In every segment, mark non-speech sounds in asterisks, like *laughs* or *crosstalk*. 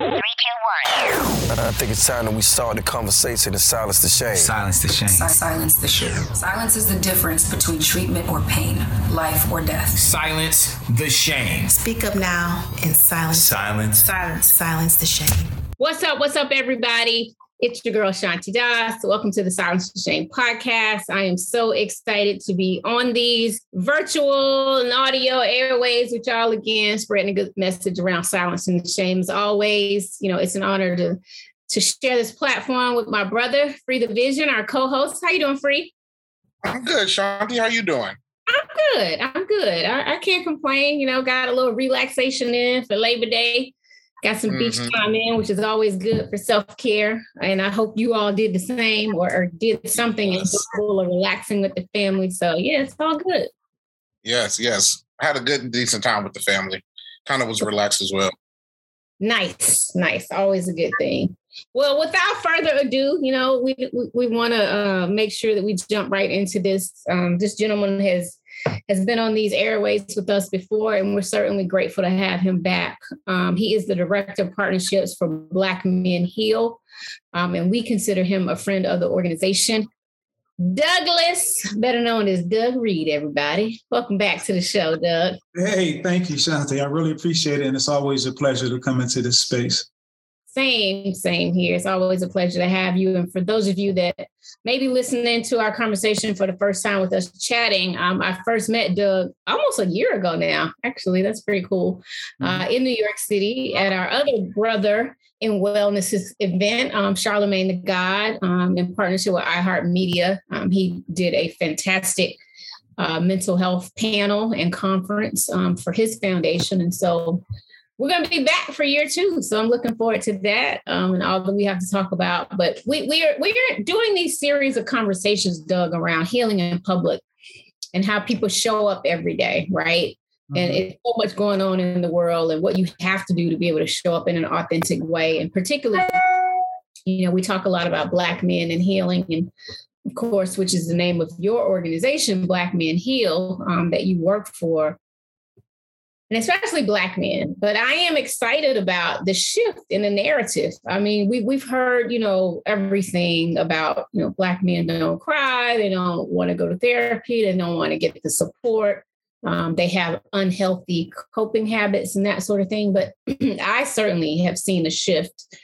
I think it's time that we start the conversation and silence the shame. Silence the shame. silence the shame. Silence is the difference between treatment or pain, life or death. Silence the shame. Speak up now and silence. Silence. Silence. Silence the shame. What's up? What's up, everybody? It's your girl Shanti Das. Welcome to the Silence the Shame podcast. I am so excited to be on these virtual and audio airways with y'all again, spreading a good message around silence and shame. As always, you know, it's an honor to to share this platform with my brother, Free the Vision, our co-host. How you doing, Free? I'm good, Shanti. How you doing? I'm good. I'm good. I, I can't complain. You know, got a little relaxation in for Labor Day Got some mm-hmm. beach time in, which is always good for self care. And I hope you all did the same or, or did something yes. enjoyable or relaxing with the family. So, yeah, it's all good. Yes, yes. I had a good and decent time with the family. Kind of was relaxed as well. Nice, nice. Always a good thing. Well, without further ado, you know, we we, we want to uh, make sure that we jump right into this. Um, this gentleman has has been on these airways with us before, and we're certainly grateful to have him back. Um, he is the director of partnerships for Black Men Heal, um, and we consider him a friend of the organization. Douglas, better known as Doug Reed, everybody. Welcome back to the show, Doug. Hey, thank you, Shanti. I really appreciate it. And it's always a pleasure to come into this space. Same, same here. It's always a pleasure to have you. And for those of you that may be listening to our conversation for the first time with us chatting, um, I first met Doug almost a year ago now. Actually, that's pretty cool. Uh, mm-hmm. in New York City at our other brother in wellness event, um, Charlamagne the God, um, in partnership with iHeartMedia. Um, he did a fantastic uh, mental health panel and conference um, for his foundation. And so we're going to be back for year two. So I'm looking forward to that um, and all that we have to talk about. But we, we're, we're doing these series of conversations, Doug, around healing in public and how people show up every day, right? Mm-hmm. And it's so much going on in the world and what you have to do to be able to show up in an authentic way. And particularly, you know, we talk a lot about Black men and healing and of course, which is the name of your organization, Black Men Heal, um, that you work for and especially black men. But I am excited about the shift in the narrative. I mean, we we've heard, you know, everything about, you know, black men don't cry, they don't want to go to therapy, they don't want to get the support. Um, they have unhealthy coping habits and that sort of thing. But *clears throat* I certainly have seen a shift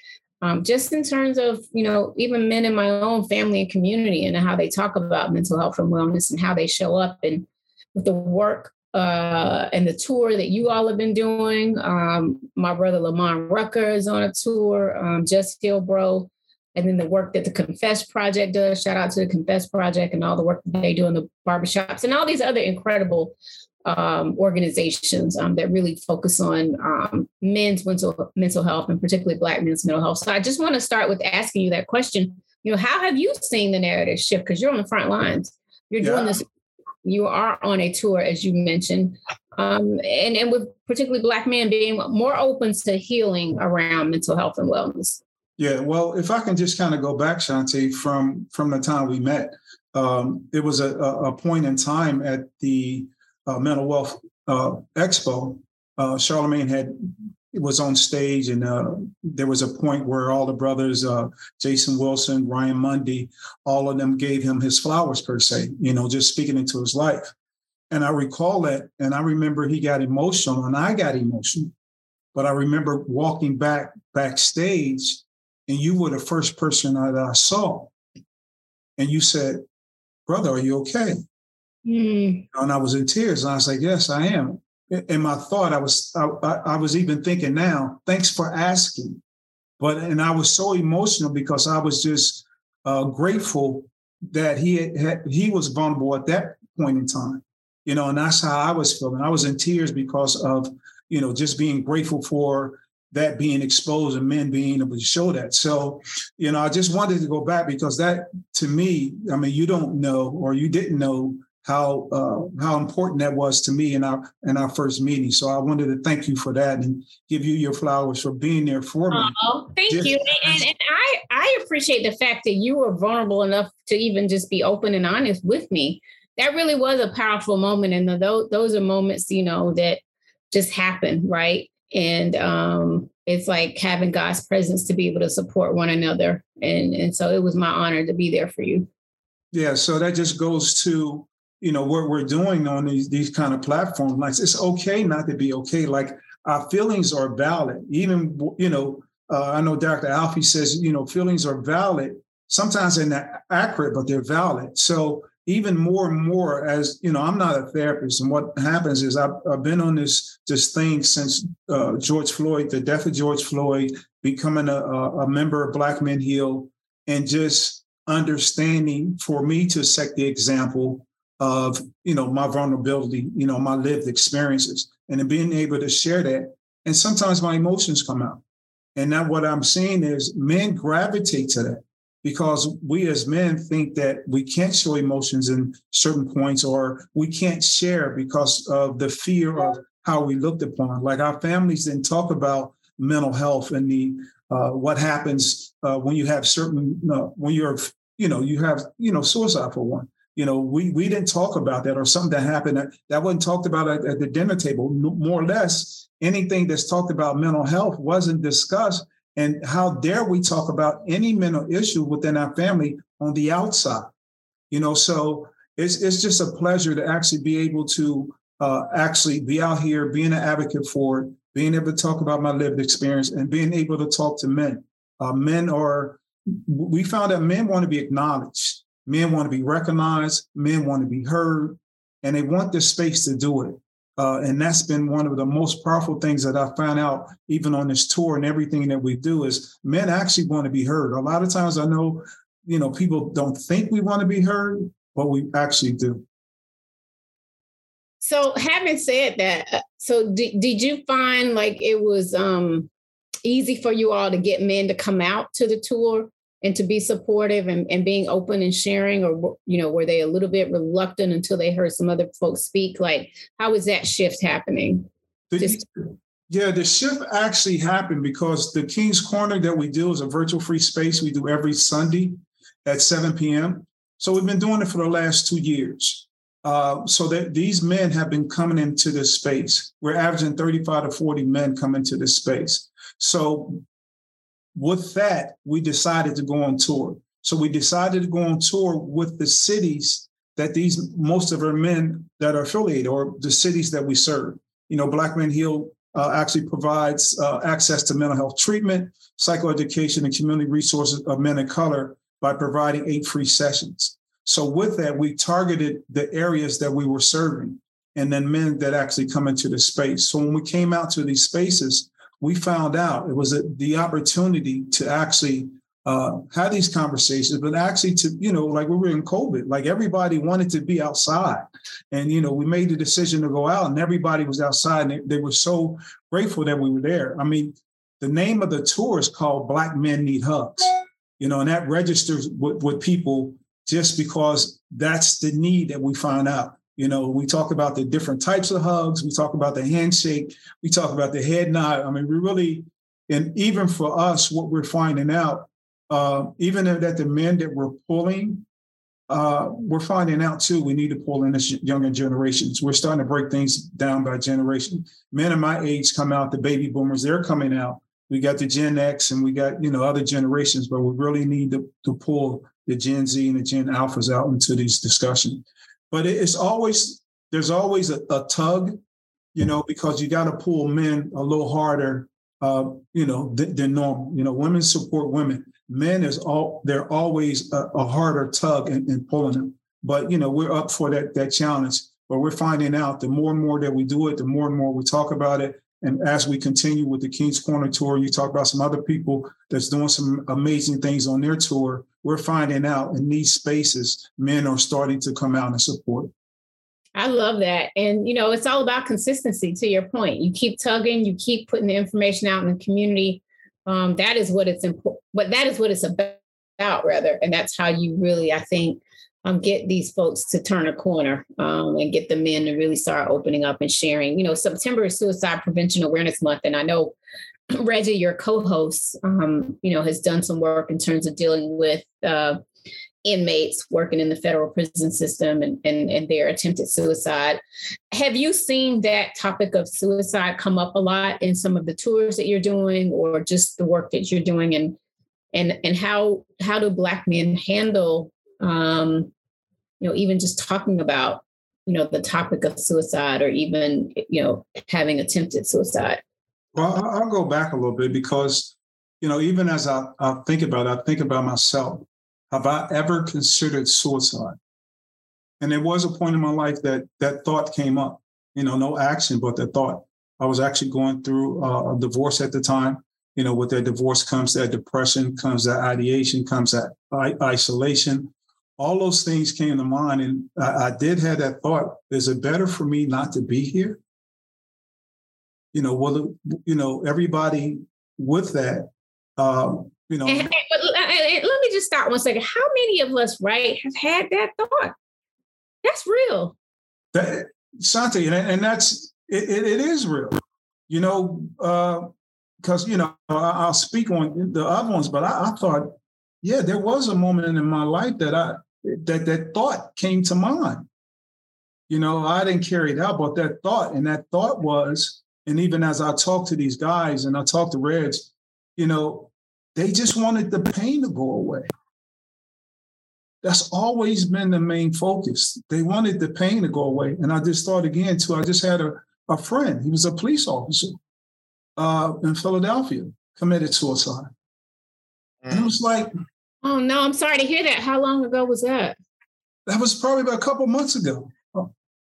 um, just in terms of, you know, even men in my own family and community and how they talk about mental health and wellness and how they show up and with the work uh, and the tour that you all have been doing. Um, my brother Lamont Rucker is on a tour, um, Just Heal Bro, and then the work that the Confess Project does. Shout out to the Confess Project and all the work that they do in the barbershops and all these other incredible um, organizations um, that really focus on um, men's mental mental health and particularly Black men's mental health. So I just want to start with asking you that question. You know, how have you seen the narrative shift? Because you're on the front lines. You're yeah. doing this you are on a tour, as you mentioned, um, and, and with particularly Black men being more open to healing around mental health and wellness. Yeah, well, if I can just kind of go back, Shanti, from from the time we met, um, it was a, a, point in time at the uh, Mental Wealth uh, Expo. Uh, Charlamagne had was on stage, and uh, there was a point where all the brothers, uh, Jason Wilson, Ryan Mundy, all of them gave him his flowers per se, you know, just speaking into his life. And I recall that, and I remember he got emotional, and I got emotional. But I remember walking back backstage, and you were the first person that I saw, and you said, "Brother, are you okay?" Mm. And I was in tears, and I was like, "Yes, I am." In my thought, I was I, I, was even thinking now. Thanks for asking, but and I was so emotional because I was just uh, grateful that he had, he was vulnerable at that point in time, you know, and that's how I was feeling. I was in tears because of you know just being grateful for that being exposed and men being able to show that. So, you know, I just wanted to go back because that to me, I mean, you don't know or you didn't know how uh, how important that was to me in our in our first meeting. So I wanted to thank you for that and give you your flowers for being there for me. Oh, thank just, you. And, and I I appreciate the fact that you were vulnerable enough to even just be open and honest with me. That really was a powerful moment, and those those are moments you know that just happen, right? and um, it's like having God's presence to be able to support one another. And and so it was my honor to be there for you. Yeah, so that just goes to you know what we're doing on these these kind of platforms. Like it's okay not to be okay. Like our feelings are valid. Even you know, uh, I know Dr. Alfie says you know feelings are valid. Sometimes they're not accurate, but they're valid. So even more and more as you know i'm not a therapist and what happens is i've, I've been on this this thing since uh, george floyd the death of george floyd becoming a, a member of black men heal and just understanding for me to set the example of you know my vulnerability you know my lived experiences and then being able to share that and sometimes my emotions come out and now what i'm seeing is men gravitate to that because we as men think that we can't show emotions in certain points or we can't share because of the fear of how we looked upon. Like our families didn't talk about mental health and the uh, what happens uh, when you have certain uh, when you're you know you have you know suicide for one. You know we we didn't talk about that or something that happened that, that wasn't talked about at, at the dinner table. More or less, anything that's talked about mental health wasn't discussed and how dare we talk about any mental issue within our family on the outside? You know, so it's it's just a pleasure to actually be able to uh, actually be out here, being an advocate for it, being able to talk about my lived experience, and being able to talk to men. Uh, men are we found that men want to be acknowledged, men want to be recognized, men want to be heard, and they want the space to do it. Uh, and that's been one of the most powerful things that I found out, even on this tour and everything that we do, is men actually want to be heard. A lot of times I know, you know, people don't think we want to be heard, but we actually do. So, having said that, uh, so did, did you find like it was um, easy for you all to get men to come out to the tour? And to be supportive and, and being open and sharing or you know were they a little bit reluctant until they heard some other folks speak? Like how is that shift happening? The, Just- yeah the shift actually happened because the king's corner that we do is a virtual free space we do every sunday at 7 p.m so we've been doing it for the last two years. Uh, so that these men have been coming into this space. We're averaging 35 to 40 men come into this space. So with that, we decided to go on tour. So we decided to go on tour with the cities that these most of our men that are affiliated or the cities that we serve. You know, Black Men Heal uh, actually provides uh, access to mental health treatment, psychoeducation, and community resources of men of color by providing eight free sessions. So with that, we targeted the areas that we were serving and then men that actually come into the space. So when we came out to these spaces, we found out it was a, the opportunity to actually uh, have these conversations, but actually to, you know, like we were in COVID, like everybody wanted to be outside. And, you know, we made the decision to go out and everybody was outside and they, they were so grateful that we were there. I mean, the name of the tour is called Black Men Need Hugs, you know, and that registers with, with people just because that's the need that we find out. You know, we talk about the different types of hugs. We talk about the handshake. We talk about the head nod. I mean, we really, and even for us, what we're finding out, uh, even that the men that we're pulling, uh, we're finding out too, we need to pull in this younger generations. We're starting to break things down by generation. Men of my age come out, the baby boomers, they're coming out. We got the Gen X and we got, you know, other generations, but we really need to, to pull the Gen Z and the Gen Alphas out into these discussions but it's always there's always a, a tug, you know, because you got to pull men a little harder, uh, you know, than, than, normal. You know, women support women. Men is all they're always a, a harder tug in, in pulling them. But you know, we're up for that that challenge. But we're finding out the more and more that we do it, the more and more we talk about it. And as we continue with the King's Corner tour, you talk about some other people that's doing some amazing things on their tour we're finding out in these spaces, men are starting to come out and support. I love that. And, you know, it's all about consistency to your point. You keep tugging, you keep putting the information out in the community. Um, that is what it's important, but that is what it's about, rather. And that's how you really, I think, um, get these folks to turn a corner um, and get the men to really start opening up and sharing. You know, September is Suicide Prevention Awareness Month, and I know *clears throat* Reggie, your co-host, um, you know, has done some work in terms of dealing with, uh, inmates working in the federal prison system and, and, and their attempted suicide. Have you seen that topic of suicide come up a lot in some of the tours that you're doing or just the work that you're doing and and and how how do black men handle um, you know even just talking about you know the topic of suicide or even you know having attempted suicide. Well i'll go back a little bit because you know even as i, I think about it i think about myself. Have i ever considered suicide? And there was a point in my life that that thought came up you know no action but the thought i was actually going through a divorce at the time. You know with that divorce comes that depression comes that ideation comes that isolation all those things came to mind. And I, I, did have that thought, is it better for me not to be here? You know, well, you know, everybody with that, um, you know. And, let me just stop one second. How many of us, right, have had that thought? That's real. That, Shanti, and, and that's, it, it, it is real. You know, because, uh, you know, I, will speak on the other ones, but I, I thought, yeah, there was a moment in my life that I that that thought came to mind. You know, I didn't carry it out, but that thought, and that thought was, and even as I talked to these guys and I talked to Reds, you know, they just wanted the pain to go away. That's always been the main focus. They wanted the pain to go away. And I just thought again, too, I just had a, a friend, he was a police officer uh, in Philadelphia, committed suicide. Mm. And it was like, Oh no, I'm sorry to hear that. How long ago was that? That was probably about a couple months ago.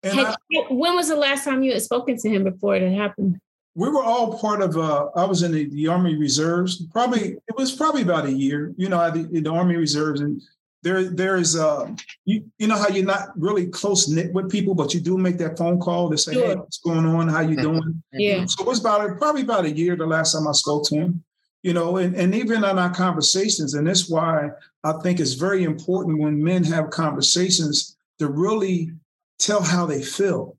Had, I, when was the last time you had spoken to him before it happened? We were all part of. Uh, I was in the, the, Army Reserves. Probably it was probably about a year. You know, the, in the Army Reserves, and there there is. Uh, you you know how you're not really close knit with people, but you do make that phone call to say, sure. "Hey, what's going on? How you *laughs* doing?" Yeah. So it was about probably about a year the last time I spoke to him you know, and, and even in our conversations, and that's why I think it's very important when men have conversations to really tell how they feel.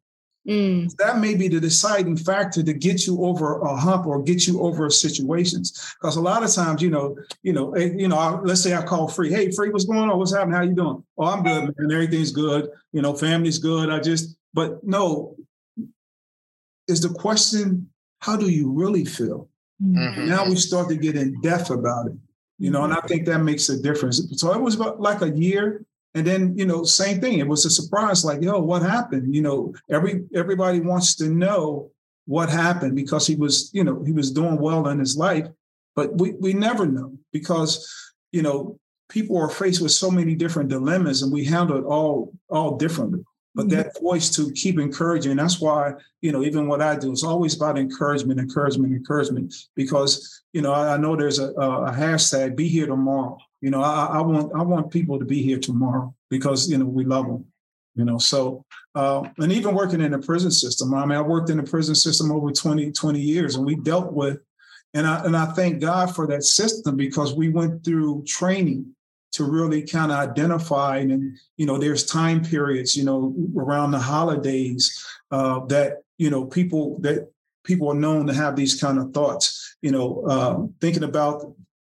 Mm. That may be the deciding factor to get you over a hump or get you over situations. Because a lot of times, you know, you know, eh, you know, let's say I call Free. Hey, Free, what's going on? What's happening? How you doing? Oh, I'm good, man. Everything's good. You know, family's good. I just, but no, is the question, how do you really feel? Mm-hmm. Now we start to get in depth about it, you know, and I think that makes a difference. So it was about like a year, and then you know, same thing. It was a surprise, like, yo, what happened? You know, every everybody wants to know what happened because he was, you know, he was doing well in his life, but we we never know because you know people are faced with so many different dilemmas, and we handle it all all differently but that voice to keep encouraging. That's why, you know, even what I do is always about encouragement, encouragement, encouragement, because, you know, I, I know there's a, a, hashtag, be here tomorrow. You know, I, I, want I want people to be here tomorrow because, you know, we love them, you know, so, uh, and even working in the prison system, I mean, I worked in the prison system over 20, 20 years and we dealt with, and I, and I thank God for that system because we went through training to really kind of identify and you know there's time periods you know around the holidays uh, that you know people that people are known to have these kind of thoughts you know uh, thinking about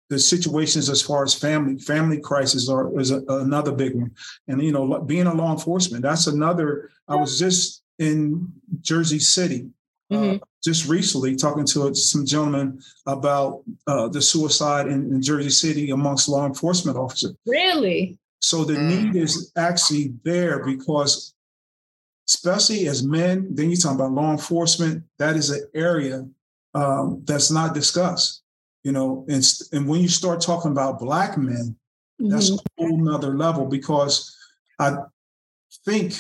the situations as far as family family crisis are is a, another big one. And you know being a law enforcement that's another i was just in jersey city mm-hmm. uh, just recently talking to some gentlemen about uh, the suicide in, in, Jersey City amongst law enforcement officers. Really? So the mm. need is actually there because, especially as men, then you're talking about law enforcement. That is an area um, that's not discussed. You know, and, and when you start talking about black men, mm-hmm. that's a whole nother level because I think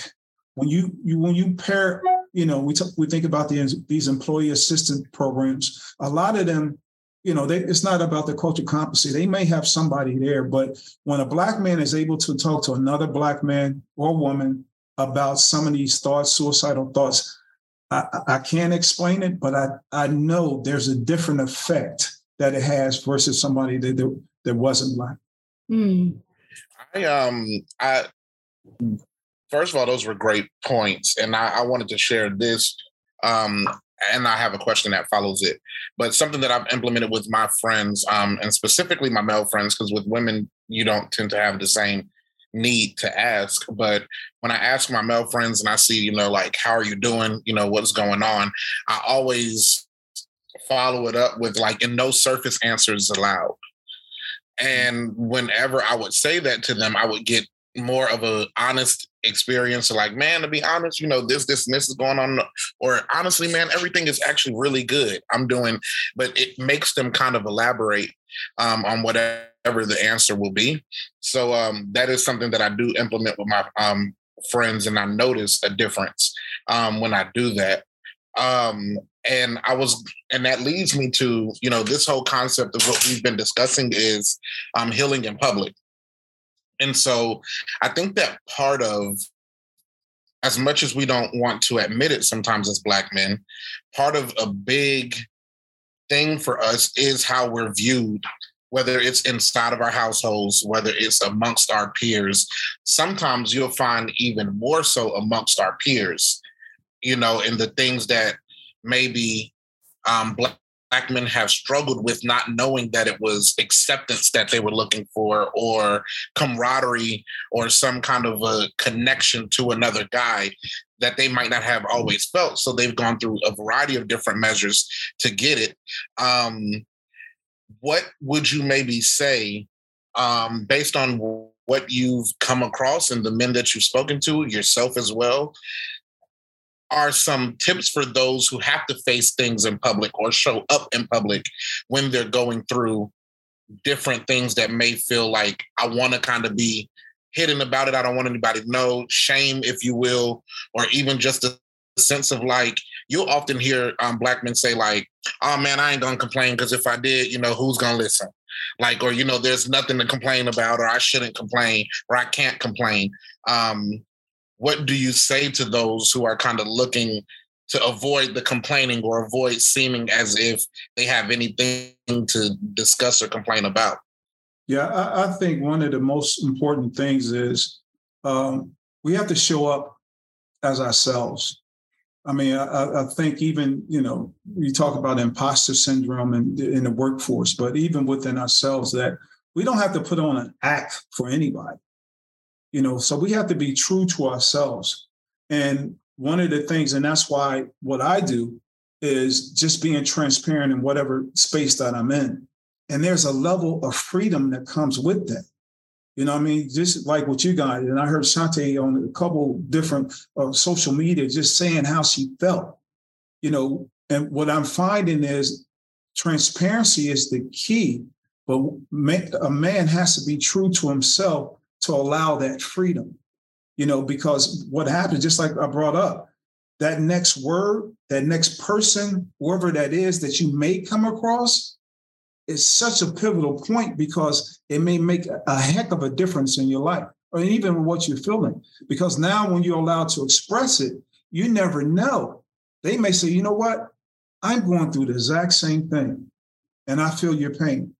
when you you when you pair you know, we, t- we think about the, these employee assistance programs. A lot of them, you know, they, it's not about the cultural competency. They may have somebody there, but when a black man is able to talk to another black man or woman about some of these thoughts, suicidal thoughts, I, I can't explain it, but I, I know there's a different effect that it has versus somebody that that, that wasn't black. Mm. I um I first of all, those were great points, and I, I wanted to share this. Um, and I have a question that follows it. But something that I've implemented with my friends, um, and specifically my male friends, because with women you don't tend to have the same need to ask. But when I ask my male friends and I see, you know, like, how are you doing? You know, what's going on? I always follow it up with like, and no surface answers allowed. And whenever I would say that to them, I would get more of a honest experience like man to be honest you know this this and this is going on or honestly man everything is actually really good. I'm doing but it makes them kind of elaborate um, on whatever the answer will be. So um, that is something that i do implement with my um, friends and i notice a difference um, when i do that. Um, and i was and that leads me to you know this whole concept of what we've been discussing is um, healing in public and so I think that part of, as much as we don't want to admit it sometimes as Black men, part of a big thing for us is how we're viewed, whether it's inside of our households, whether it's amongst our peers. Sometimes you'll find even more so amongst our peers, you know, in the things that maybe um, Black black men have struggled with not knowing that it was acceptance that they were looking for or camaraderie or some kind of a connection to another guy that they might not have always felt. So they've gone through a variety of different measures to get it. Um, what would you maybe say um, based on what you've come across and the men that you've spoken to yourself as well are some tips for those who have to face things in public or show up in public when they're going through different things that may feel like I want to kind of be hidden about it. I don't want anybody to know, shame, if you will, or even just a sense of like, you'll often hear um, black men say, like, oh man, I ain't gonna complain because if I did, you know, who's gonna listen? Like, or, you know, there's nothing to complain about, or I shouldn't complain, or I can't complain. Um, what do you say to those who are kind of looking to avoid the complaining or avoid seeming as if they have anything to discuss or complain about? Yeah, I, I think one of the most important things is um, we have to show up as ourselves. I mean, I, I, think even you know we talk about imposter syndrome in, in the workforce, but even within ourselves, that we don't have to put on an act for anybody you know so we have to be true to ourselves. And one of the things and that's why what i do is just being transparent in whatever space that i'm in. And there's a level of freedom that comes with that. You know i mean? Just like what you got and i heard Shanti on a couple different uh, social media just saying how she felt. You know and what i'm finding is transparency is the key but a man has to be true to himself to allow that freedom. You know, because what happens, just like I brought up, that next word, that next person, whoever that is that you may come across, is such a pivotal point because it may make a heck of a difference in your life or even what you're feeling. Because now, when you're allowed to express it, you never know. They may say, you know what? I'm going through the exact same thing and I feel your pain.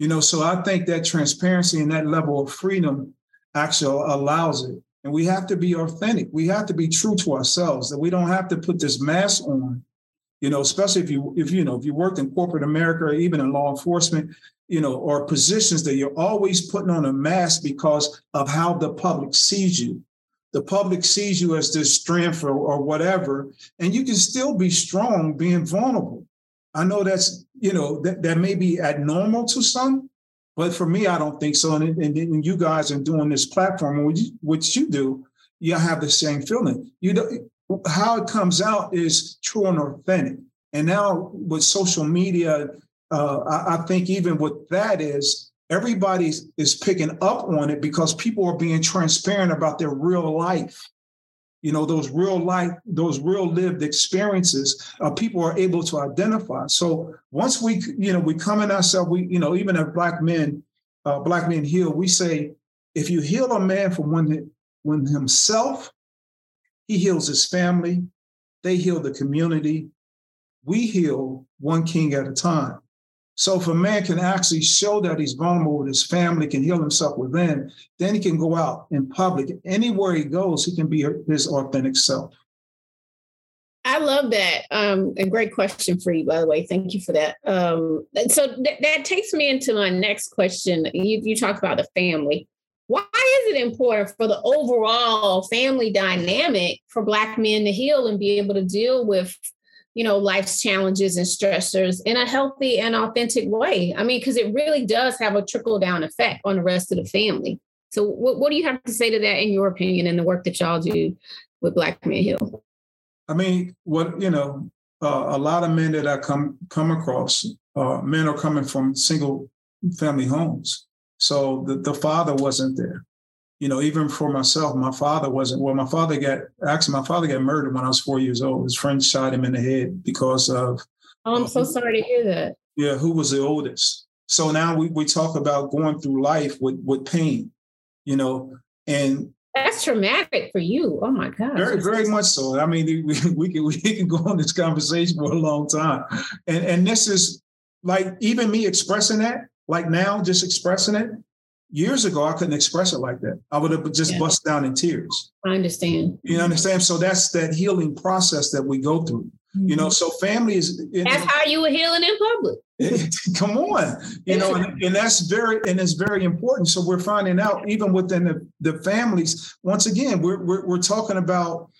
You know, so I think that transparency and that level of freedom actually allows it. And we have to be authentic. We have to be true to ourselves. That we don't have to put this mask on. You know, especially if you if you know if you work in corporate America or even in law enforcement, you know, or positions that you're always putting on a mask because of how the public sees you. The public sees you as this strength or, or whatever, and you can still be strong being vulnerable. I know that's, you know, that, that may be abnormal to some, but for me, I don't think so. And, and, and you guys are doing this platform, which, which you do, you have the same feeling. You know, how it comes out is true and authentic. And now with social media, uh, I, I think even with that is everybody is picking up on it because people are being transparent about their real life you know those real life those real lived experiences uh, people are able to identify. So once we you know we come in ourselves we you know even as black men uh, black men heal we say if you heal a man from when when himself he heals his family they heal the community we heal one king at a time so if a man can actually show that he's vulnerable with his family, can heal himself within, then he can go out in public. Anywhere he goes, he can be his authentic self. I love that. Um, a great question for you, by the way. Thank you for that. Um, so th- that takes me into my next question. You, you talked about the family. why is it important for the overall family dynamic for black men to heal and be able to deal with you know life's challenges and stressors in a healthy and authentic way. I mean because it really does have a trickle down effect on the rest of the family. So what, what do you have to say to that in your opinion and the work that y'all do with black men heal? I mean what you know uh, a lot of men that i come come across uh, men are coming from single family homes. So the, the father wasn't there. You know, even for myself, my father wasn't. Well, my father got actually my father got murdered when I was four years old. His friend shot him in the head because of. Oh, I'm so uh, sorry to hear that. Yeah, who was the oldest? So now we, we talk about going through life with with pain, you know, and that's traumatic for you. Oh my God. Very, very much so. I mean, *laughs* we, we can we can go on this conversation for a long time, and and this is like even me expressing that like now, just expressing it. Years ago, I couldn't express it like that. I would have just yeah. bust down in tears. I understand. You understand? So that's that healing process that we go through. Mm-hmm. You know, mm-hmm. so family is. That's how you were healing in public. *laughs* come on, you know, and, and, that's very and it's very important. So we're finding out even within the, the families. Once again, we're we're, we're talking about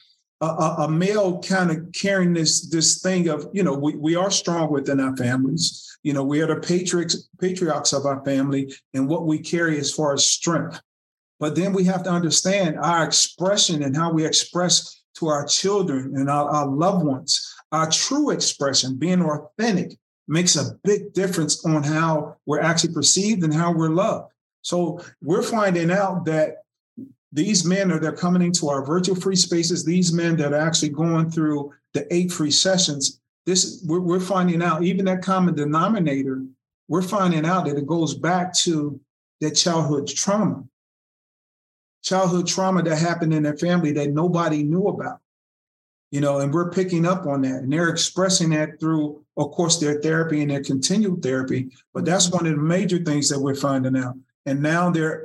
a, a, male kind of carrying this this thing of you know we, we are strong within our families you know, we are the patriarchs, patriarchs of our family and what we carry as far as strength. But then we have to understand our expression and how we express to our children and our, our loved ones. Our true expression, being authentic, makes a big difference on how we're actually perceived and how we're loved. So we're finding out that these men are they're coming into our virtual free spaces. These men that are actually going through the eight free sessions this we're, we're finding out even that common denominator we're finding out that it goes back to their childhood trauma. Childhood trauma that happened in their family that nobody knew about you know and we're picking up on that. And they're expressing that through of course their therapy and their continued therapy. But that's one of the major things that we're finding out. And now they're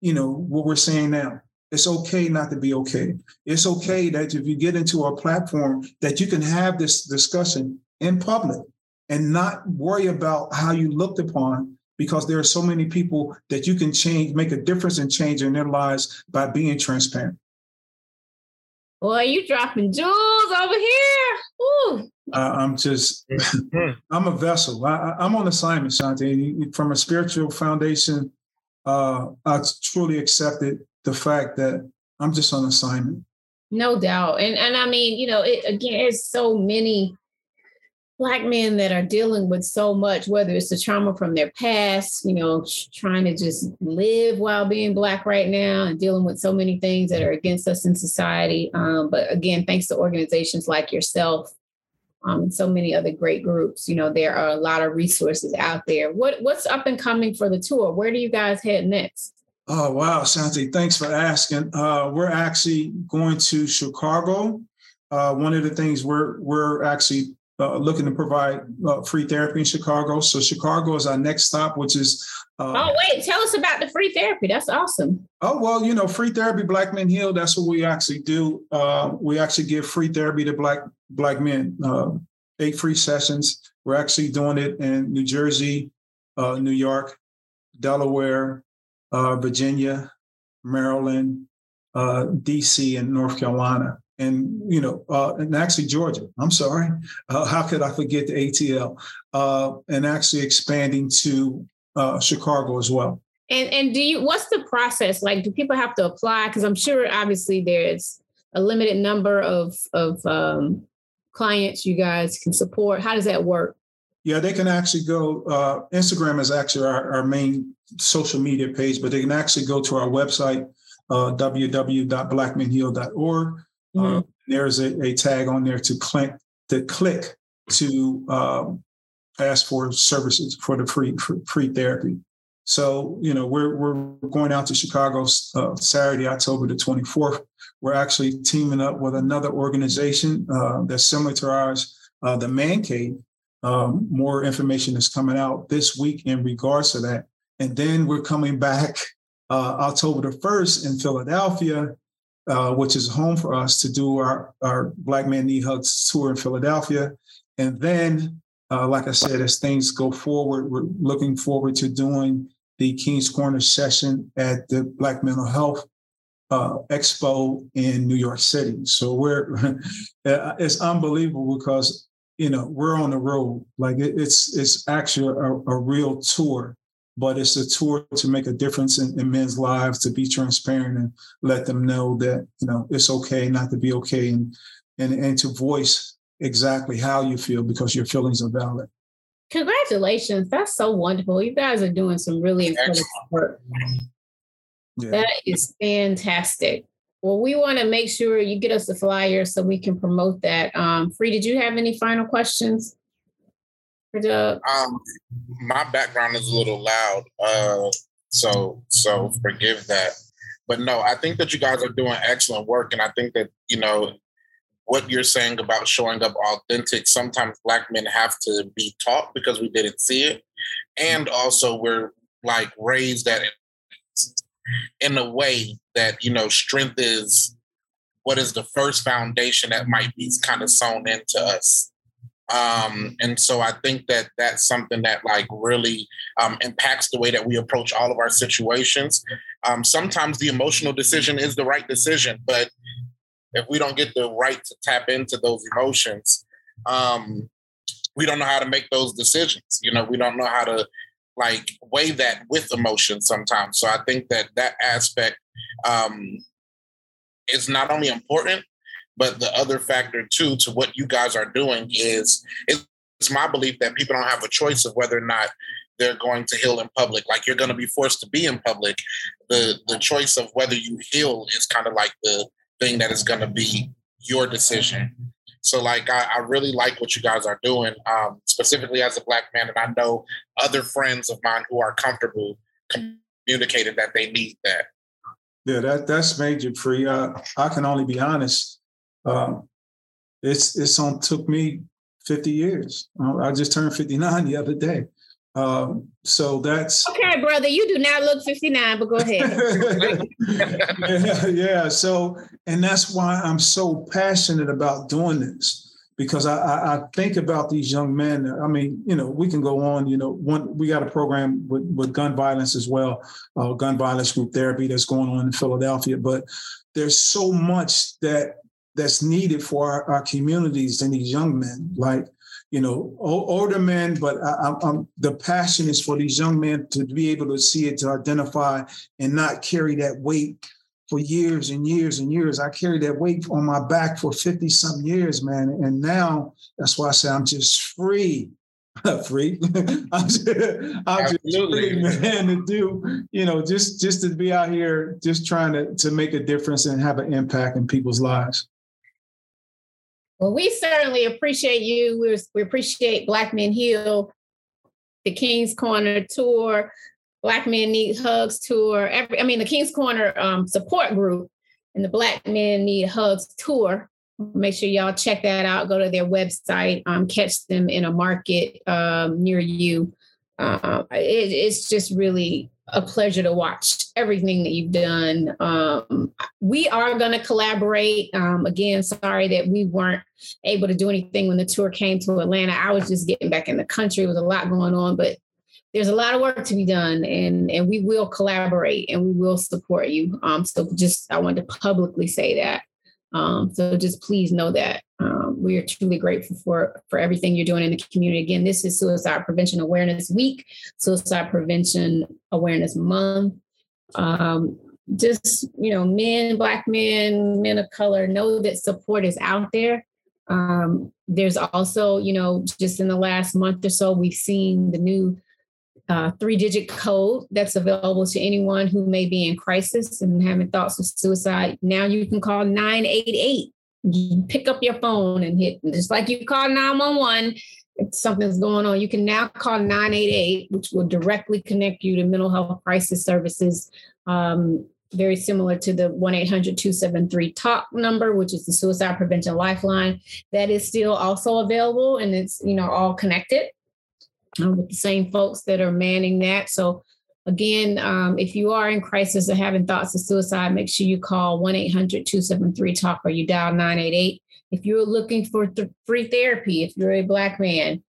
you know what we're saying now it's okay not to be okay. It's okay that if you get into a platform that you can have this discussion in public and not worry about how you looked upon because there are so many people that you can change, make a difference and change in their lives by being transparent. Boy, you dropping jewels over here. Ooh. Uh, I'm just, I'm a vessel. I, am on assignment, Shanti. From a spiritual foundation, uh, I truly accepted the fact that I'm just on assignment. No doubt. And and I mean, you know, it again, it's so many black men that are dealing with so much, whether it's the trauma from their past, you know, trying to just live while being black right now and dealing with so many things that are against us in society. Um, but again, thanks to organizations like yourself, um, so many other great groups, you know, there are a lot of resources out there. What what's up and coming for the tour? Where do you guys head next? Oh, wow, Shanti, thanks for asking. Uh, we're actually going to Chicago. Uh, one of the things we're we're actually uh, looking to provide uh, free therapy in Chicago. So Chicago is our next stop, which is. Uh, oh wait, tell us about the free therapy. That's awesome. Oh well, you know, free therapy, Black Men Heal. That's what we actually do. Uh, we actually give free therapy to black black men. eight free sessions. We're actually doing it in New Jersey, New York, Delaware, uh, Virginia, Maryland, uh, DC, and North Carolina, and you know, uh, and actually Georgia. I'm sorry, *laughs* uh, how could I forget the ATL? Uh, and actually expanding to uh, Chicago as well. And and do you? What's the process like? Do people have to apply? Because I'm sure, obviously, there's a limited number of of um, clients you guys can support. How does that work? Yeah, they can actually go. Uh, Instagram is actually our, our main social media page, but they can actually go to our website, uh, www.blackmenheal.org. Uh, mm-hmm. Uh, there's a, a, tag on there to click to click to um, ask for services for the free free therapy. So you know we're we're going out to Chicago uh, Saturday, October the 24th. We're actually teaming up with another organization uh, that's similar to ours, uh, the Man Cave. Um, more information is coming out this week in regards to that. And then we're coming back uh, October the 1st in Philadelphia, uh, which is home for us to do our, our Black Men Need Hugs tour in Philadelphia. And then, uh, like I said, as things go forward, we're looking forward to doing the King's Corner session at the Black Mental Health uh, Expo in New York City. So we're *laughs* it's unbelievable because you know we're on the road. Like it, it's it's actually a, a, real tour, but it's a tour to make a difference in, in, men's lives, to be transparent and let them know that you know it's okay not to be okay, and and and to voice exactly how you feel because your feelings are valid. Congratulations. That's so wonderful. You guys are doing some really incredible work. Yeah. That is fantastic. Well, we want to make sure you get us the flyer so we can promote that. Um, Free, did you have any final questions Um, my background is a little loud, uh, so so forgive that. But no, I think that you guys are doing excellent work, and I think that you know what you're saying about showing up authentic. Sometimes black men have to be taught because we didn't see it, and also we're like raised at in a way that you know strength is what is the first foundation that might be kind of sewn into us um, and so i think that that's something that like really um, impacts the way that we approach all of our situations. Um, sometimes the emotional decision is the right decision but if we don't get the right to tap into those emotions um, we don't know how to make those decisions. You know we don't know how to like weigh that with emotion sometimes. So I think that that aspect um, is not only important, but the other factor too to what you guys are doing is it's my belief that people don't have a choice of whether or not they're going to heal in public. Like you're going to be forced to be in public. The the choice of whether you heal is kind of like the thing that is going to be your decision. So like I, I, really like what you guys are doing, um, specifically as a black man, and I know other friends of mine who are comfortable communicating that they need that. Yeah, that that's major free. Uh, I can only be honest. Um, it's it's on took me 50 years. Uh, I just turned 59 the other day. Um, so that's okay, brother. You do not look 59, but go ahead. yeah, *laughs* yeah. So, and that's why I'm so passionate about doing this because I, I, I, think about these young men. I mean, you know, we can go on. You know, one we got a program with, with gun violence as well, uh, gun violence group therapy that's going on in Philadelphia. But there's so much that that's needed for our, our communities and these young men. Like you know, older men, but I, I'm, the passion is for these young men to be able to see it, to identify, and not carry that weight for years and years and years. I carried that weight on my back for 50 some years, man. And now that's why I say I'm just free. *laughs* free. *laughs* I'm just, I'm just free, man, to do, you know, just just to be out here just trying to, to make a difference and have an impact in people's lives. Well, we certainly appreciate you. We, we appreciate Black Men Heal, the King's Corner tour, Black Men Need Hugs tour. Every, I mean, the King's Corner um, support group and the Black Men Need Hugs tour. Make sure y'all check that out. Go to their website, um, catch them in a market um, near you. Uh, it, it's just really a pleasure to watch everything that you've done. Um, we are going to collaborate. Um, again, sorry that we weren't able to do anything when the tour came to Atlanta. I was just getting back in the country with a lot going on, but there's a lot of work to be done, and and we will collaborate and we will support you. Um, so just I wanted to publicly say that. Um, so just please know that um, we are truly grateful for for everything you're doing in the community. Again, this is Suicide Prevention Awareness Week, Suicide Prevention Awareness Month. Um, just you know, men, black men, men of color, know that support is out there. Um, there's also, you know, just in the last month or so, we've seen the new uh, three digit code that's available to anyone who may be in crisis and having thoughts of suicide. Now you can call 988. You pick up your phone and hit, just like you call 911. If something's going on, you can now call 988, which will directly connect you to mental health crisis services. Um, very similar to the 1 800 273 TALK number, which is the suicide prevention lifeline. That is still also available and it's, you know, all connected um, with the same folks that are manning that. So, again, um, if you are in crisis or having thoughts of suicide, make sure you call 1 800 273 TALK or you dial 988. If you're looking for th- free therapy, if you're a Black man,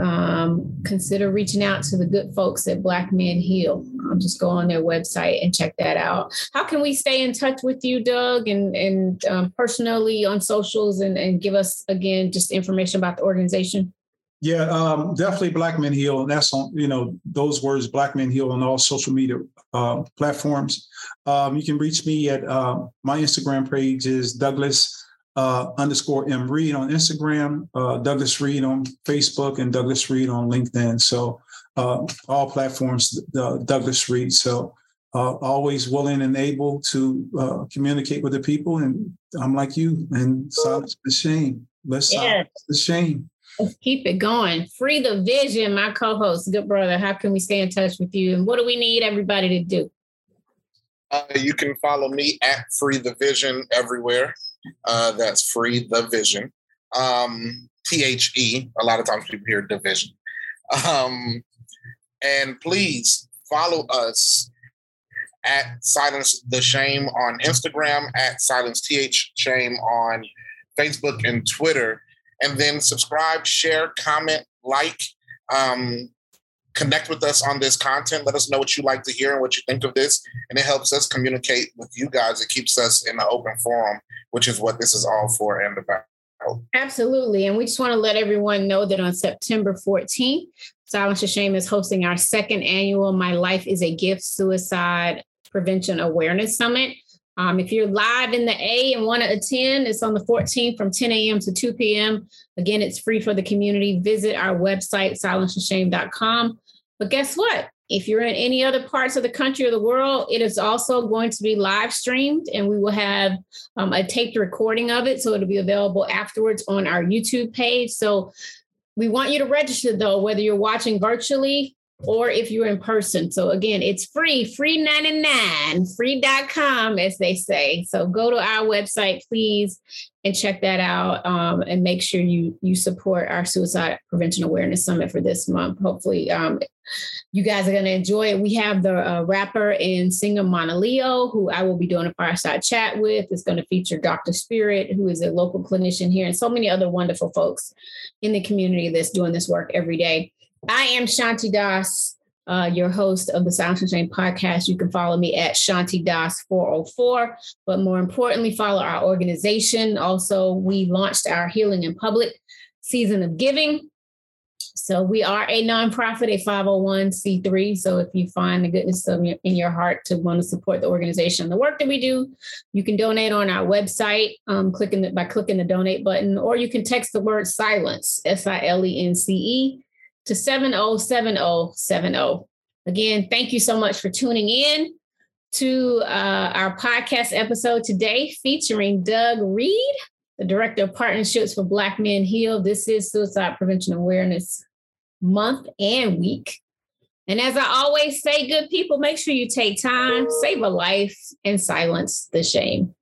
um, consider reaching out to the good folks at Black Men Heal. Um, just go on their website and check that out. How can we stay in touch with you, Doug, and and um, personally on socials, and and give us again just information about the organization? Yeah, um, definitely Black Men Heal, and that's on you know those words Black Men Heal on all social media uh, platforms. Um, you can reach me at uh, my Instagram page is Douglas uh, underscore M Reed on Instagram, uh, Douglas Reed on Facebook, and Douglas Reed on LinkedIn. So uh, all platforms, Douglas Reed. So uh, always willing and able to uh, communicate with the people. And I'm like you, and silence the shame. Let's yes. silence the shame. Keep it going. Free the vision, my co-host, good brother. How can we stay in touch with you? And what do we need everybody to do? Uh, you can follow me at Free the Vision everywhere. Uh, that's free the vision. Um, T H E. A lot of times people hear division. Um, and please follow us at Silence the Shame on Instagram, at Silence TH Shame on Facebook and Twitter. And then subscribe, share, comment, like. Um, connect with us on this content. Let us know what you like to hear and what you think of this. And it helps us communicate with you guys. It keeps us in an open forum, which is what this is all for and about. Absolutely. And we just want to let everyone know that on September 14th, Silence the Shame is hosting our second annual My Life is a Gift Suicide Prevention Awareness Summit. Um, if you're live in the A and want to attend, it's on the 14th from 10 a.m. to 2 p.m. Again, it's free for the community. Visit our website, silencetheshame.com. But guess what? If you're in any other parts of the country or the world, it is also going to be live streamed and we will have um, a taped recording of it. So it'll be available afterwards on our YouTube page. So we want you to register though, whether you're watching virtually or if you're in person. So again, it's free, free 99, free.com, as they say. So go to our website, please, and check that out. Um, and make sure you you support our suicide prevention awareness summit for this month. Hopefully, um, you guys are going to enjoy it. We have the uh, rapper and singer Monaleo, who I will be doing a fireside chat with. It's going to feature Dr. Spirit, who is a local clinician here, and so many other wonderful folks in the community that's doing this work every day. I am Shanti Das, uh, your host of the Silence the Shame podcast. You can follow me at Shanti Das 404. But more importantly, follow our organization. Also, we launched our Healing in Public season of giving. So we are a nonprofit, a 501c3. So if you find the goodness your, in your heart to want to support the organization and the work that we do, you can donate on our website, um, clicking the, by clicking the donate button, or you can text the word silence, S-I-L-E-N-C-E, to 707070. Again, thank you so much for tuning in to uh, our podcast episode today featuring Doug Reed, the Director of Partnerships for Black Men Heal. This is Suicide Prevention Awareness Month and Week. And as I always say, good people, make sure you take time, save a life, and silence the shame.